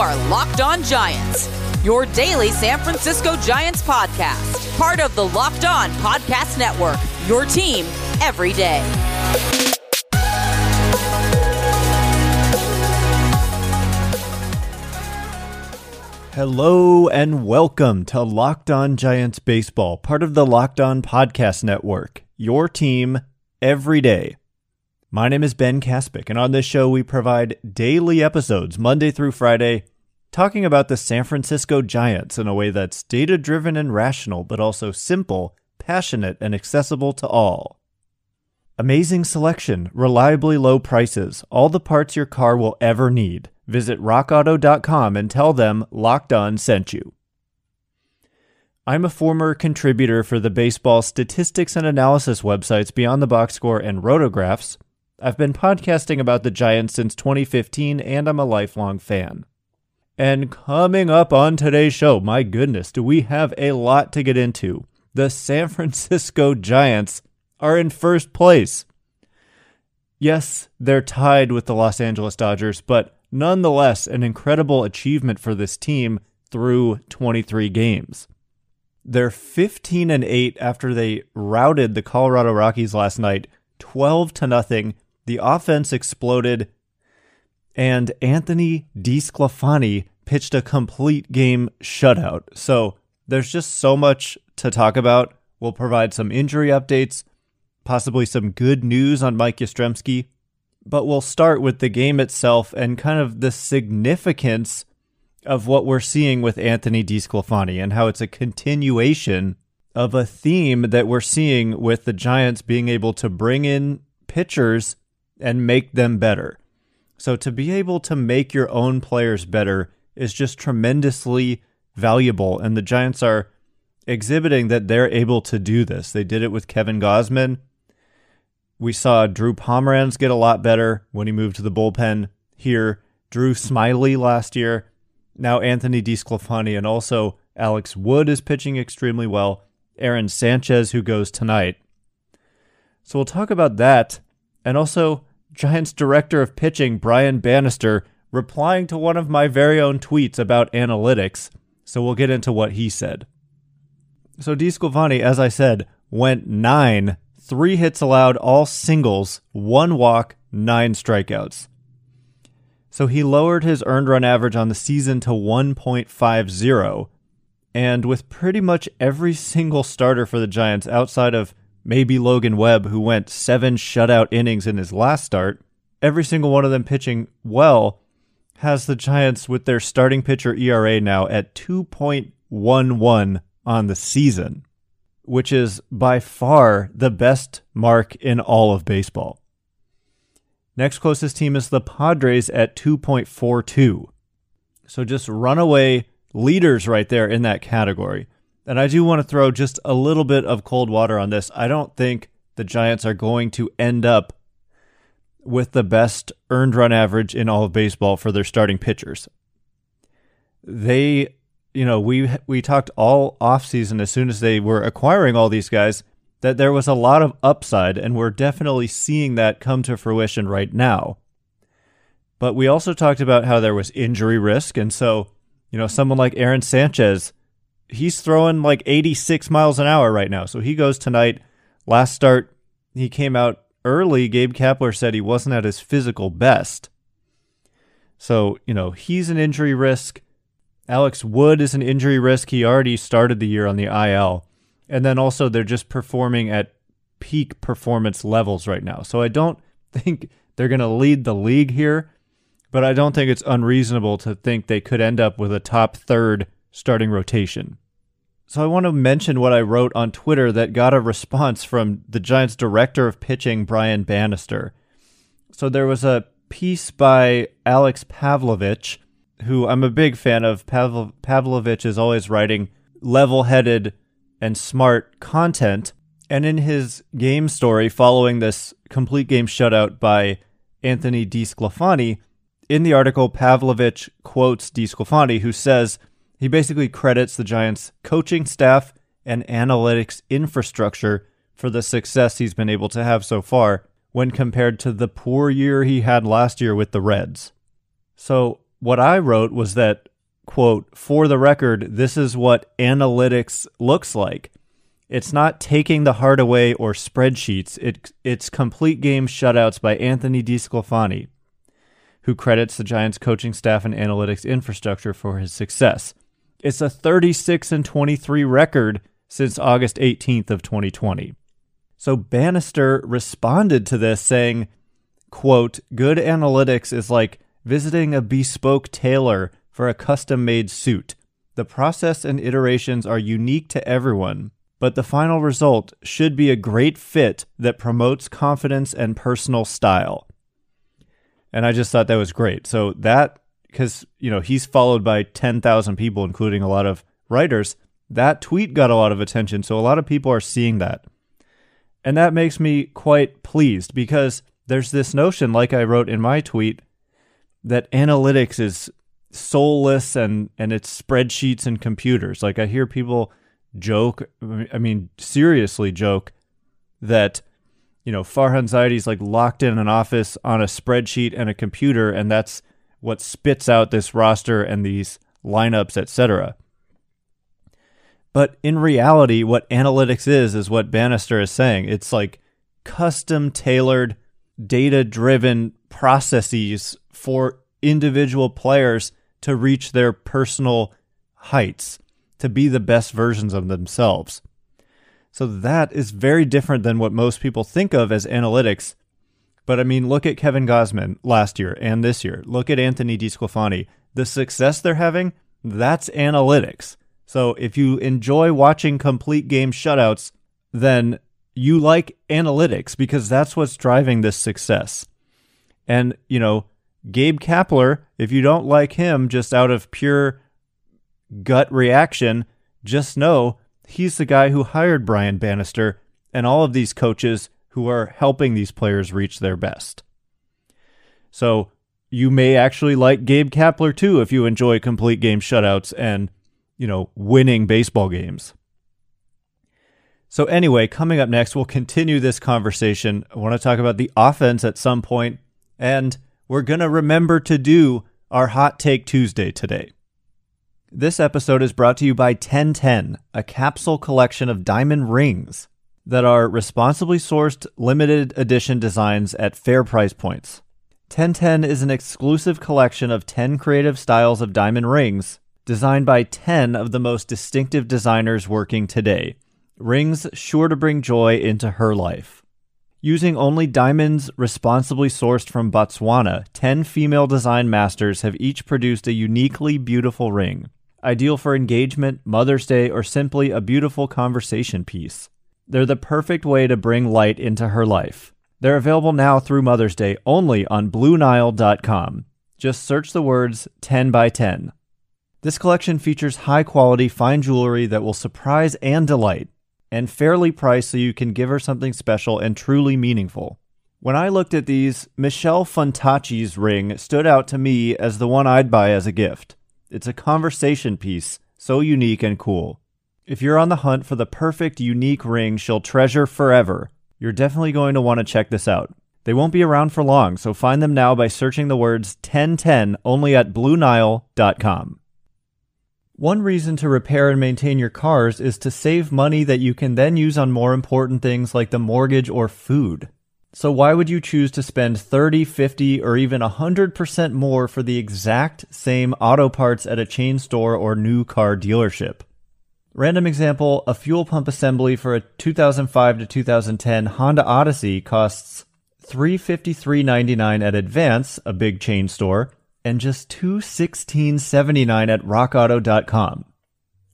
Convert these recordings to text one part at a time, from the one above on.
are Locked On Giants, your daily San Francisco Giants podcast, part of the Locked On Podcast Network, your team every day. Hello and welcome to Locked On Giants Baseball, part of the Locked On Podcast Network, your team every day. My name is Ben Kaspick, and on this show, we provide daily episodes, Monday through Friday, talking about the San Francisco Giants in a way that's data driven and rational, but also simple, passionate, and accessible to all. Amazing selection, reliably low prices, all the parts your car will ever need. Visit rockauto.com and tell them Locked On sent you. I'm a former contributor for the baseball statistics and analysis websites Beyond the Box Score and Rotographs I've been podcasting about the Giants since 2015, and I'm a lifelong fan. And coming up on today's show, my goodness, do we have a lot to get into. The San Francisco Giants are in first place. Yes, they're tied with the Los Angeles Dodgers, but nonetheless, an incredible achievement for this team through 23 games. They're 15 and 8 after they routed the Colorado Rockies last night, 12 to nothing the offense exploded, and Anthony DeSclafani pitched a complete game shutout. So there's just so much to talk about. We'll provide some injury updates, possibly some good news on Mike Yastrzemski, but we'll start with the game itself and kind of the significance of what we're seeing with Anthony DeSclafani and how it's a continuation of a theme that we're seeing with the Giants being able to bring in pitchers and make them better. So to be able to make your own players better is just tremendously valuable. And the Giants are exhibiting that they're able to do this. They did it with Kevin Gausman. We saw Drew Pomeranz get a lot better when he moved to the bullpen here. Drew Smyly last year. Now Anthony DeSclafani and also Alex Wood is pitching extremely well. Aaron Sanchez, who goes tonight. So we'll talk about that. And also, Giants director of pitching Brian Bannister replying to one of my very own tweets about analytics. So we'll get into what he said. So DeSclafani, as I said, went nine, three hits allowed, all singles, one walk, nine strikeouts. So he lowered his earned run average on the season to 1.50. And with pretty much every single starter for the Giants outside of maybe Logan Webb, who went seven shutout innings in his last start, every single one of them pitching well, has the Giants with their starting pitcher ERA now at 2.11 on the season, which is by far the best mark in all of baseball. Next closest team is the Padres at 2.42. So just runaway leaders right there in that category. And I do want to throw just a little bit of cold water on this. I don't think the Giants are going to end up with the best earned run average in all of baseball for their starting pitchers. They, you know, we we talked all offseason as soon as they were acquiring all these guys that there was a lot of upside and we're definitely seeing that come to fruition right now. But we also talked about how there was injury risk and so, you know, someone like Aaron Sanchez he's throwing like 86 miles an hour right now. So he goes tonight. Last start, he came out early. Gabe Kapler said he wasn't at his physical best. So, you know, he's an injury risk. Alex Wood is an injury risk. He already started the year on the IL. And then also, they're just performing at peak performance levels right now. So I don't think they're going to lead the league here, but I don't think it's unreasonable to think they could end up with a top third starting rotation. So I want to mention what I wrote on Twitter that got a response from the Giants director of pitching, Brian Bannister. So there was a piece by Alex Pavlovic, who I'm a big fan of. Pavel- Pavlovic is always writing level headed and smart content. And in his game story following this complete game shutout by Anthony DeSclafani, in the article, Pavlovic quotes DeSclafani, who says, he basically credits the Giants' coaching staff and analytics infrastructure for the success he's been able to have so far when compared to the poor year he had last year with the Reds. So, what I wrote was that, quote, for the record, this is what analytics looks like. It's not taking the heart away or spreadsheets. It, it's complete game shutouts by Anthony DeSclafani, who credits the Giants coaching staff and analytics infrastructure for his success. It's a 36 and 23 record since August 18th of 2020. So Bannister responded to this saying, quote, good analytics is like visiting a bespoke tailor for a custom made suit. The process and iterations are unique to everyone, but the final result should be a great fit that promotes confidence and personal style. And I just thought that was great. So that, because, you know, he's followed by 10,000 people, including a lot of writers, that tweet got a lot of attention. So a lot of people are seeing that. And that makes me quite pleased because there's this notion, like I wrote in my tweet, that analytics is soulless and and it's spreadsheets and computers. Like I hear people joke, I mean seriously joke that you know Farhan Zaidi's like locked in an office on a spreadsheet and a computer and that's what spits out this roster and these lineups, etc. But in reality, what analytics is is what Bannister is saying. It's like custom tailored, data driven processes for individual players to reach their personal heights, to be the best versions of themselves. So that is very different than what most people think of as analytics. But I mean, look at Kevin Gausman last year and this year. Look at Anthony DeSclafani. The success they're having, that's analytics. So if you enjoy watching complete game shutouts, then you like analytics because that's what's driving this success. And, you know, Gabe Kapler, if you don't like him just out of pure gut reaction, just know he's the guy who hired Brian Bannister and all of these coaches who are helping these players reach their best. So you may actually like Gabe Kapler too if you enjoy complete game shutouts and, you know, winning baseball games. So, anyway, coming up next, we'll continue this conversation. I want to talk about the offense at some point, and we're going to remember to do our Hot Take Tuesday today. This episode is brought to you by 1010, a capsule collection of diamond rings that are responsibly sourced limited edition designs at fair price points. 1010 is an exclusive collection of 10 creative styles of diamond rings designed by 10 of the most distinctive designers working today rings sure to bring joy into her life. Using only diamonds responsibly sourced from Botswana, 10 female design masters have each produced a uniquely beautiful ring, ideal for engagement, Mother's Day, or simply a beautiful conversation piece. They're the perfect way to bring light into her life. They're available now through Mother's Day only on BlueNile.com. Just search the words 10 by 10. This collection features high quality fine jewelry that will surprise and delight and fairly priced so you can give her something special and truly meaningful. When I looked at these, Michelle Fontacci's ring stood out to me as the one I'd buy as a gift. It's a conversation piece, so unique and cool. If you're on the hunt for the perfect, unique ring she'll treasure forever, you're definitely going to want to check this out. They won't be around for long, so find them now by searching the words 1010 only at BlueNile.com. One reason to repair and maintain your cars is to save money that you can then use on more important things like the mortgage or food. So why would you choose to spend 30, 50, or even 100% more for the exact same auto parts at a chain store or new car dealership? Random example, a fuel pump assembly for a 2005 to 2010 Honda Odyssey costs $353.99 at Advance, a big chain store, and just two sixteen seventy nine at rockauto.com.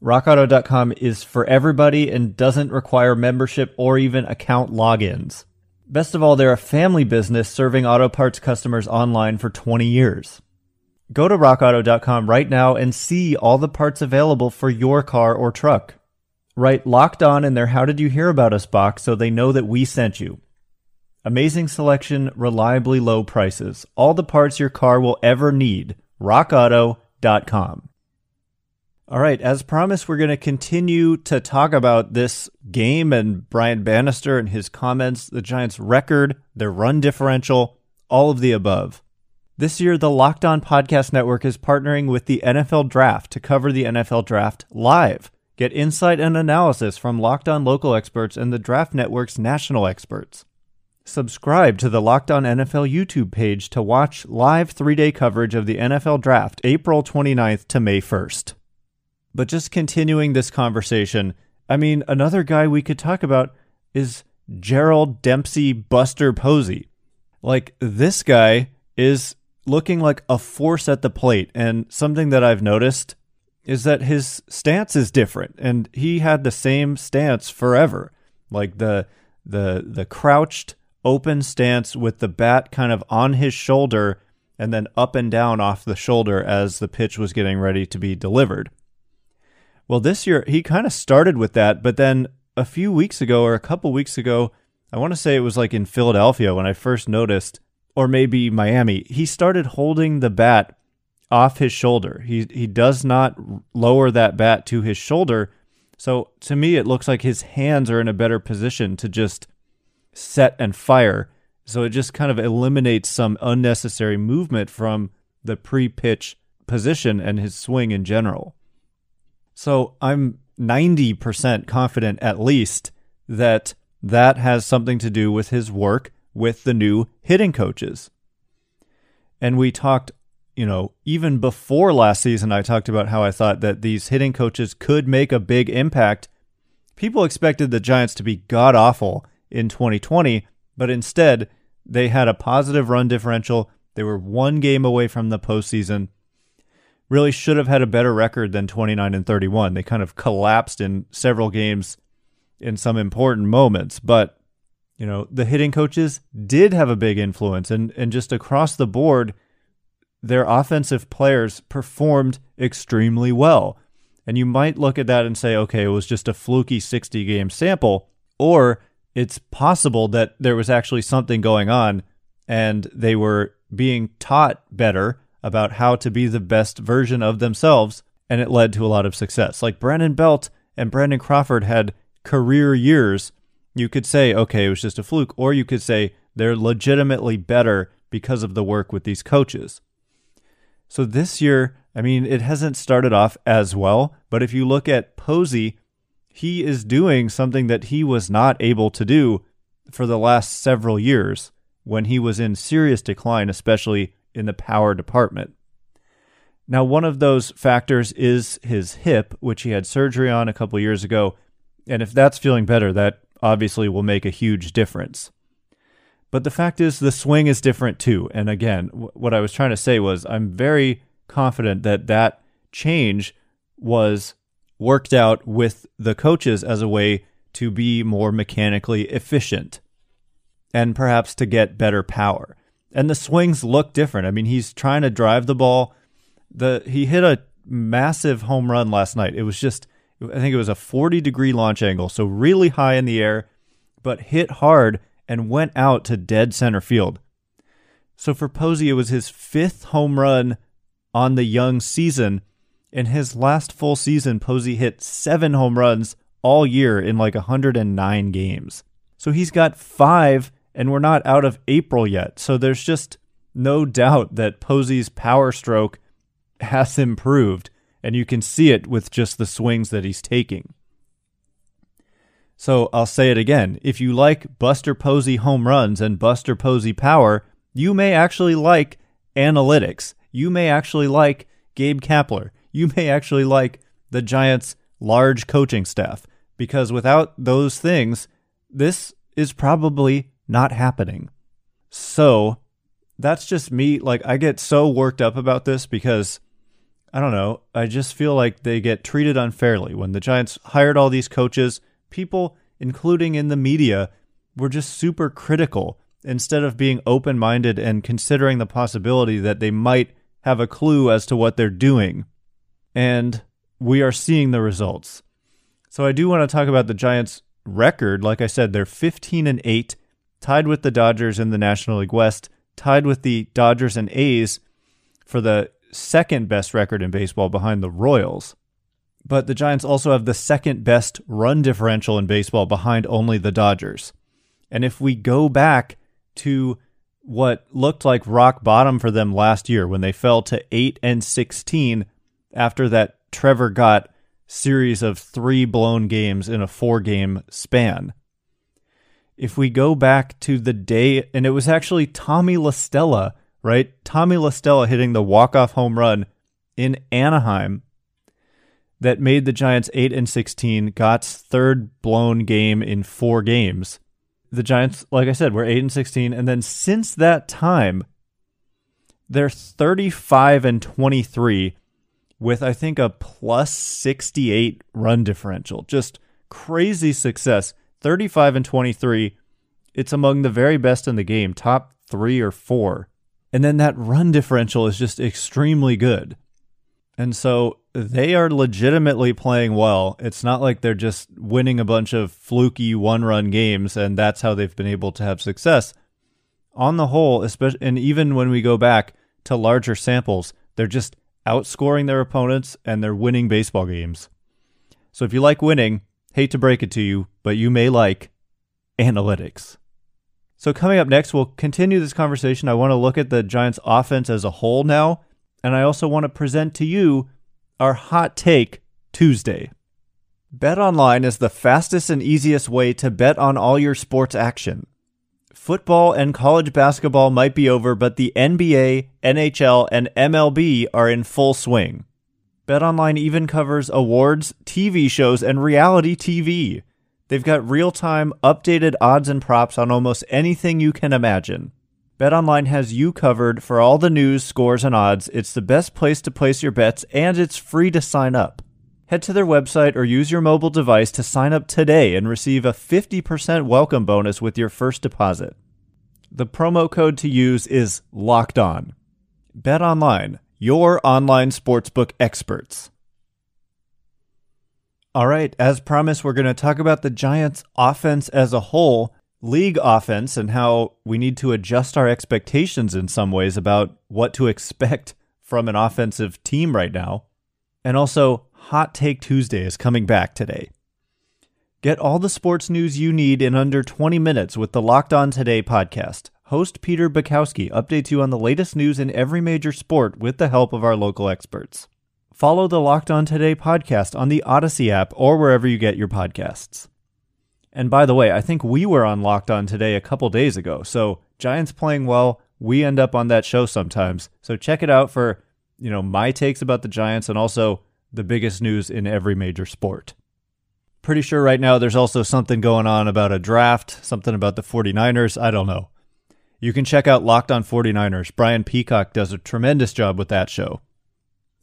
Rockauto.com is for everybody and doesn't require membership or even account logins. Best of all, they're a family business serving auto parts customers online for 20 years. Go to rockauto.com right now and see all the parts available for your car or truck. Write locked on in their How Did You Hear About Us box so they know that we sent you. Amazing selection, reliably low prices. All the parts your car will ever need. RockAuto.com. All right, as promised, we're going to continue to talk about this game and Brian Bannister and his comments, the Giants' record, their run differential, all of the above. This year, the Locked On Podcast Network is partnering with the NFL Draft to cover the NFL Draft live. Get insight and analysis from Locked On local experts and the Draft Network's national experts. Subscribe to the Locked On NFL YouTube page to watch live three day coverage of the NFL Draft April 29th to May 1st. But just continuing this conversation, I mean, another guy we could talk about is Gerald Dempsey Buster Posey. Like, this guy is looking like a force at the plate. And something that I've noticed is that his stance is different. And he had the same stance forever. Like the the the crouched open stance with the bat kind of on his shoulder and then up and down off the shoulder as the pitch was getting ready to be delivered. Well, this year he kind of started with that, but then a few weeks ago or a couple weeks ago, I want to say it was like in Philadelphia when I first noticed or maybe Miami, he started holding the bat off his shoulder. He he does not lower that bat to his shoulder. So to me it looks like his hands are in a better position to just set and fire. So it just kind of eliminates some unnecessary movement from the pre-pitch position and his swing in general. So I'm 90% confident at least that that has something to do with his work with the new hitting coaches. And we talked, you know, even before last season, I talked about how I thought that these hitting coaches could make a big impact. People expected the Giants to be god awful in 2020, but instead, they had a positive run differential. They were one game away from the postseason. Really should have had a better record than 29 and 31. They kind of collapsed in several games in some important moments, but you know, the hitting coaches did have a big influence and and just across the board their offensive players performed extremely well. And you might look at that and say, okay, it was just a fluky 60 game sample, or it's possible that there was actually something going on and they were being taught better about how to be the best version of themselves, and it led to a lot of success. Like Brandon Belt and Brandon Crawford had career years you could say, okay, it was just a fluke, or you could say they're legitimately better because of the work with these coaches. So this year, I mean, it hasn't started off as well, but if you look at Posey, he is doing something that he was not able to do for the last several years when he was in serious decline, especially in the power department. Now, one of those factors is his hip, which he had surgery on a couple years ago. And if that's feeling better, that obviously will make a huge difference. But the fact is, the swing is different too. And again, w- what I was trying to say was I'm very confident that that change was worked out with the coaches as a way to be more mechanically efficient and perhaps to get better power. And the swings look different. I mean, he's trying to drive the ball. The he hit a massive home run last night. It was just I think it was a 40 degree launch angle, so really high in the air, but hit hard and went out to dead center field. So for Posey, it was his fifth home run on the young season. In his last full season, Posey hit seven home runs all year in like 109 games. So he's got five, and we're not out of April yet. So there's just no doubt that Posey's power stroke has improved and you can see it with just the swings that he's taking. So I'll say it again. If you like Buster Posey home runs and Buster Posey power, you may actually like analytics. You may actually like Gabe Kapler. You may actually like the Giants' large coaching staff because without those things, this is probably not happening. So that's just me. Like, I get so worked up about this because I don't know. I just feel like they get treated unfairly. When the Giants hired all these coaches, people, including in the media, were just super critical instead of being open minded and considering the possibility that they might have a clue as to what they're doing. And we are seeing the results. So I do want to talk about the Giants' record. Like I said, they're 15 and 8, tied with the Dodgers in the National League West, tied with the Dodgers and A's for the second best record in baseball behind the Royals. But the Giants also have the second best run differential in baseball behind only the Dodgers. And if we go back to what looked like rock bottom for them last year when they fell to 8 and 16 after that Trevor Gott series of three blown games in a four game span. If we go back to the day, and it was actually Tommy La Stella, right? Tommy La Stella hitting the walk off home run in Anaheim that made the Giants 8 and 16, Gott's third blown game in four games. The Giants, like I said, were 8 and 16 and then since that time they're 35 and 23 with I think a plus 68 run differential. Just crazy success. 35 and 23. It's among the very best in the game, top 3 or 4. And then that run differential is just extremely good. And so they are legitimately playing well. It's not like they're just winning a bunch of fluky one run games and that's how they've been able to have success. On the whole, especially and even when we go back to larger samples, they're just outscoring their opponents and they're winning baseball games. So if you like winning, hate to break it to you, but you may like analytics. So coming up next, we'll continue this conversation. I want to look at the Giants offense as a whole now and I also want to present to you our hot take Tuesday. Bet online is the fastest and easiest way to bet on all your sports action. Football and college basketball might be over, but the NBA, NHL, and MLB are in full swing. BetOnline even covers awards, TV shows, and reality TV. They've got real time, updated odds and props on almost anything you can imagine. BetOnline has you covered for all the news, scores, and odds. It's the best place to place your bets, and it's free to sign up. Head to their website or use your mobile device to sign up today and receive a 50% welcome bonus with your first deposit. The promo code to use is Locked On. BetOnline, your online sportsbook experts. All right, as promised, we're going to talk about the Giants' offense as a whole league offense and how we need to adjust our expectations in some ways about what to expect from an offensive team right now. And also, Hot Take Tuesday is coming back today. Get all the sports news you need in under 20 minutes with the Locked On Today podcast. Host Peter Bukowski updates you on the latest news in every major sport with the help of our local experts. Follow the Locked On Today podcast on the Odyssey app or wherever you get your podcasts. And by the way, I think we were on Locked On today a couple days ago. So Giants playing well, we end up on that show sometimes. So check it out for, you know, my takes about the Giants and also the biggest news in every major sport. Pretty sure right now there's also something going on about a draft, something about the 49ers. I don't know. You can check out Locked on 49ers. Brian Peacock does a tremendous job with that show.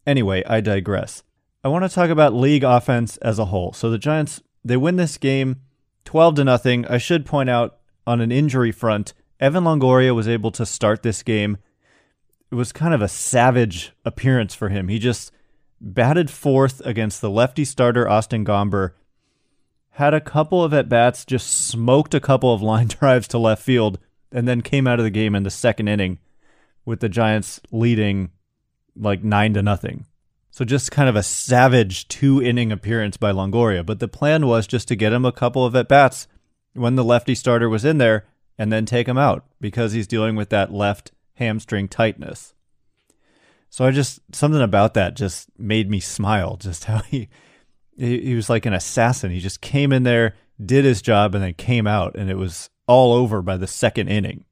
Anyway, I digress. I want to talk about league offense as a whole. So the Giants, they win this game 12 to nothing. I should point out on an injury front, Evan Longoria was able to start this game. It was kind of a savage appearance for him. He just batted fourth against the lefty starter Austin Gomber. Had a couple of at bats, just smoked a couple of line drives to left field, and then came out of the game in the second inning with the Giants leading like nine to nothing. So just kind of a savage two inning appearance by Longoria. But the plan was just to get him a couple of at bats when the lefty starter was in there and then take him out because he's dealing with that left hamstring tightness. So I just something about that just made me smile. Just how he he was like an assassin. He just came in there, did his job, and then came out, and it was all over by the second inning.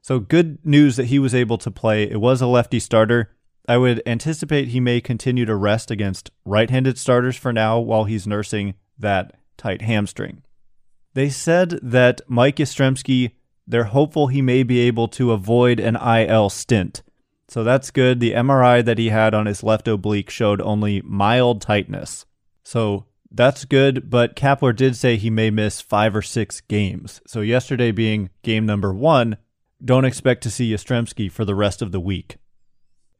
So good news that he was able to play. It was a lefty starter. I would anticipate he may continue to rest against right handed starters for now while he's nursing that tight hamstring. They said that Mike Yastrzemski, they're hopeful he may be able to avoid an IL stint. So that's good. The MRI that he had on his left oblique showed only mild tightness. So that's good, but Kapler did say he may miss five or six games. So yesterday being game number one, don't expect to see Yastrzemski for the rest of the week.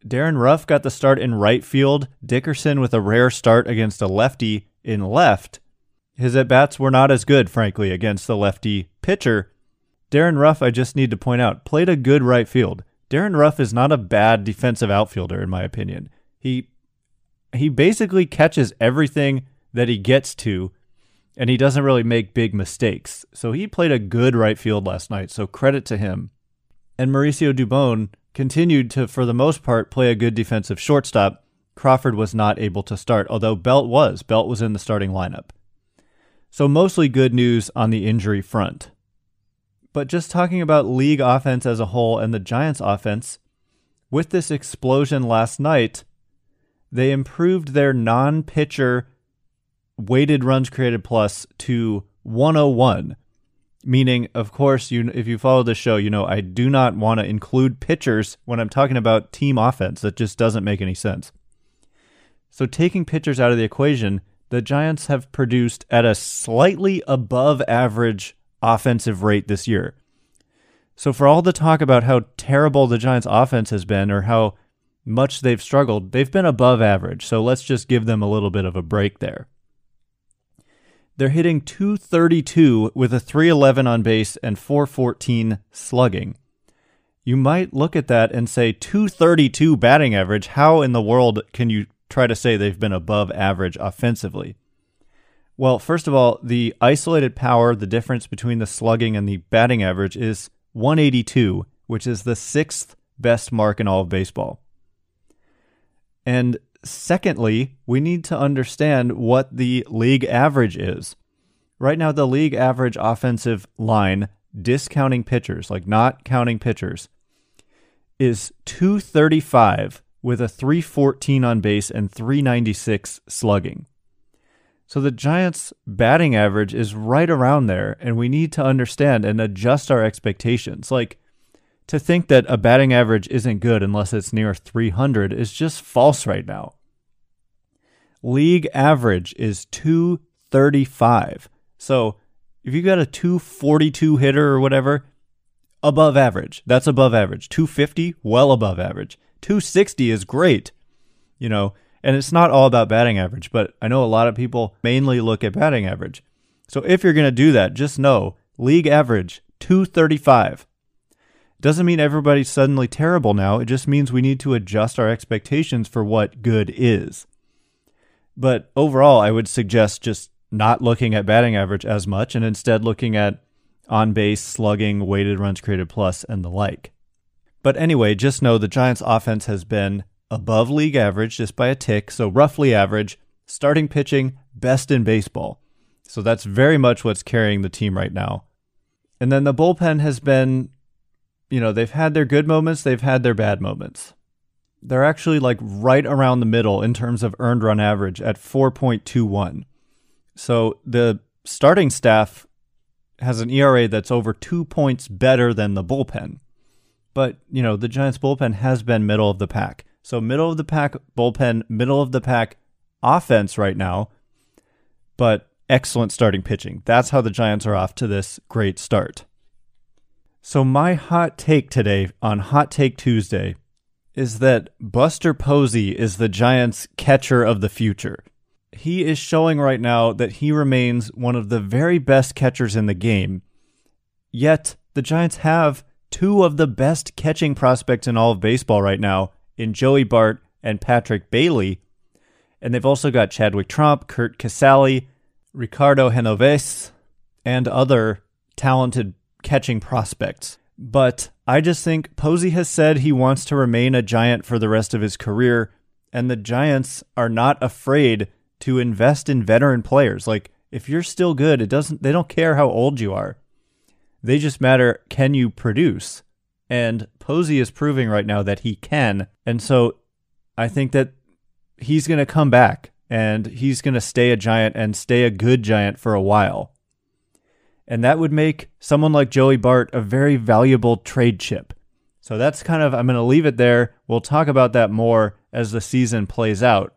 Darin Ruf got the start in right field. Dickerson with a rare start against a lefty in left. His at bats were not as good, frankly, against the lefty pitcher. Darin Ruf, I just need to point out, played a good right field. Darin Ruf is not a bad defensive outfielder, in my opinion. He he basically catches everything that he gets to, and he doesn't really make big mistakes. So he played a good right field last night. So credit to him. And Mauricio Dubon continued to, for the most part, play a good defensive shortstop. Crawford was not able to start, although Belt was. Belt was in the starting lineup. So, mostly good news on the injury front. But just talking about league offense as a whole and the Giants' offense, with this explosion last night, they improved their non pitcher weighted runs created plus to 101. Meaning, of course, you if you follow the show, you know I do not want to include pitchers when I'm talking about team offense. That just doesn't make any sense. So taking pitchers out of the equation, the Giants have produced at a slightly above average offensive rate this year. So for all the talk about how terrible the Giants offense has been or how much they've struggled, they've been above average. So let's just give them a little bit of a break there. They're hitting 232 with a 311 on base and 414 slugging. You might look at that and say 232 batting average. How in the world can you try to say they've been above average offensively? Well, first of all, the isolated power, the difference between the slugging and the batting average is 182, which is the sixth best mark in all of baseball. And secondly, we need to understand what the league average is. Right now, the league average offensive line, discounting pitchers, like not counting pitchers, is 235 with a 314 on base and 396 slugging. So the Giants' batting average is right around there, and we need to understand and adjust our expectations. Like, to think that a batting average isn't good unless it's near 300 is just false right now. League average is 235. So if you got a 242 hitter or whatever, above average. That's above average. 250, well above average. 260 is great. You know, and it's not all about batting average, but I know a lot of people mainly look at batting average. So if you're going to do that, just know league average 235. Doesn't mean everybody's suddenly terrible now. It just means we need to adjust our expectations for what good is. But overall, I would suggest just not looking at batting average as much and instead looking at on base, slugging, weighted runs created plus, and the like. But anyway, just know the Giants' offense has been above league average just by a tick, so roughly average. Starting pitching, best in baseball. So that's very much what's carrying the team right now. And then the bullpen has been you know, they've had their good moments, they've had their bad moments. They're actually like right around the middle in terms of earned run average at 4.21. So the starting staff has an ERA that's over two points better than the bullpen. But, you know, the Giants bullpen has been middle of the pack. So middle of the pack bullpen, middle of the pack offense right now, but excellent starting pitching. That's how the Giants are off to this great start. So, my hot take today on Hot Take Tuesday is that Buster Posey is the Giants' catcher of the future. He is showing right now that he remains one of the very best catchers in the game. Yet, the Giants have two of the best catching prospects in all of baseball right now in Joey Bart and Patrick Bailey. And they've also got Chadwick Tromp, Curt Casali, Ricardo Genoves, and other talented catching prospects. But I just think Posey has said he wants to remain a Giant for the rest of his career, and the Giants are not afraid to invest in veteran players. Like if you're still good, it doesn't they don't care how old you are. They just matter can you produce? And Posey is proving right now that he can. And so I think that he's going to come back and he's going to stay a giant and stay a good giant for a while and that would make someone like Joey Bart a very valuable trade chip. So that's kind of, I'm going to leave it there. We'll talk about that more as the season plays out.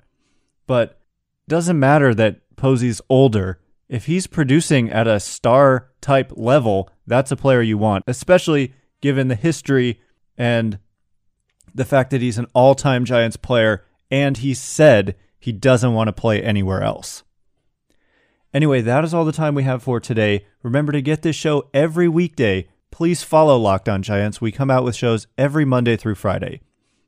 But doesn't matter that Posey's older. If he's producing at a star type level, that's a player you want, especially given the history and the fact that he's an all time Giants player and he said he doesn't want to play anywhere else. Anyway, that is all the time we have for today. Remember to get this show every weekday. Please follow Locked On Giants. We come out with shows every Monday through Friday.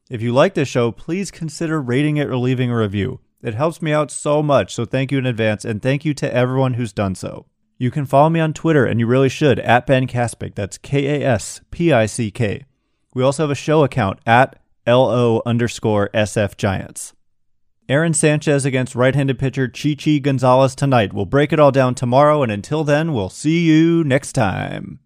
If you like this show, please consider rating it or leaving a review. It helps me out so much, so thank you in advance, and thank you to everyone who's done so. You can follow me on Twitter, and you really should, at Ben Kaspick. That's K A S P I C K. We also have a show account at LO underscore SF Giants. Aaron Sanchez against right handed pitcher Chichi Gonzalez tonight. We'll break it all down tomorrow, and until then, we'll see you next time.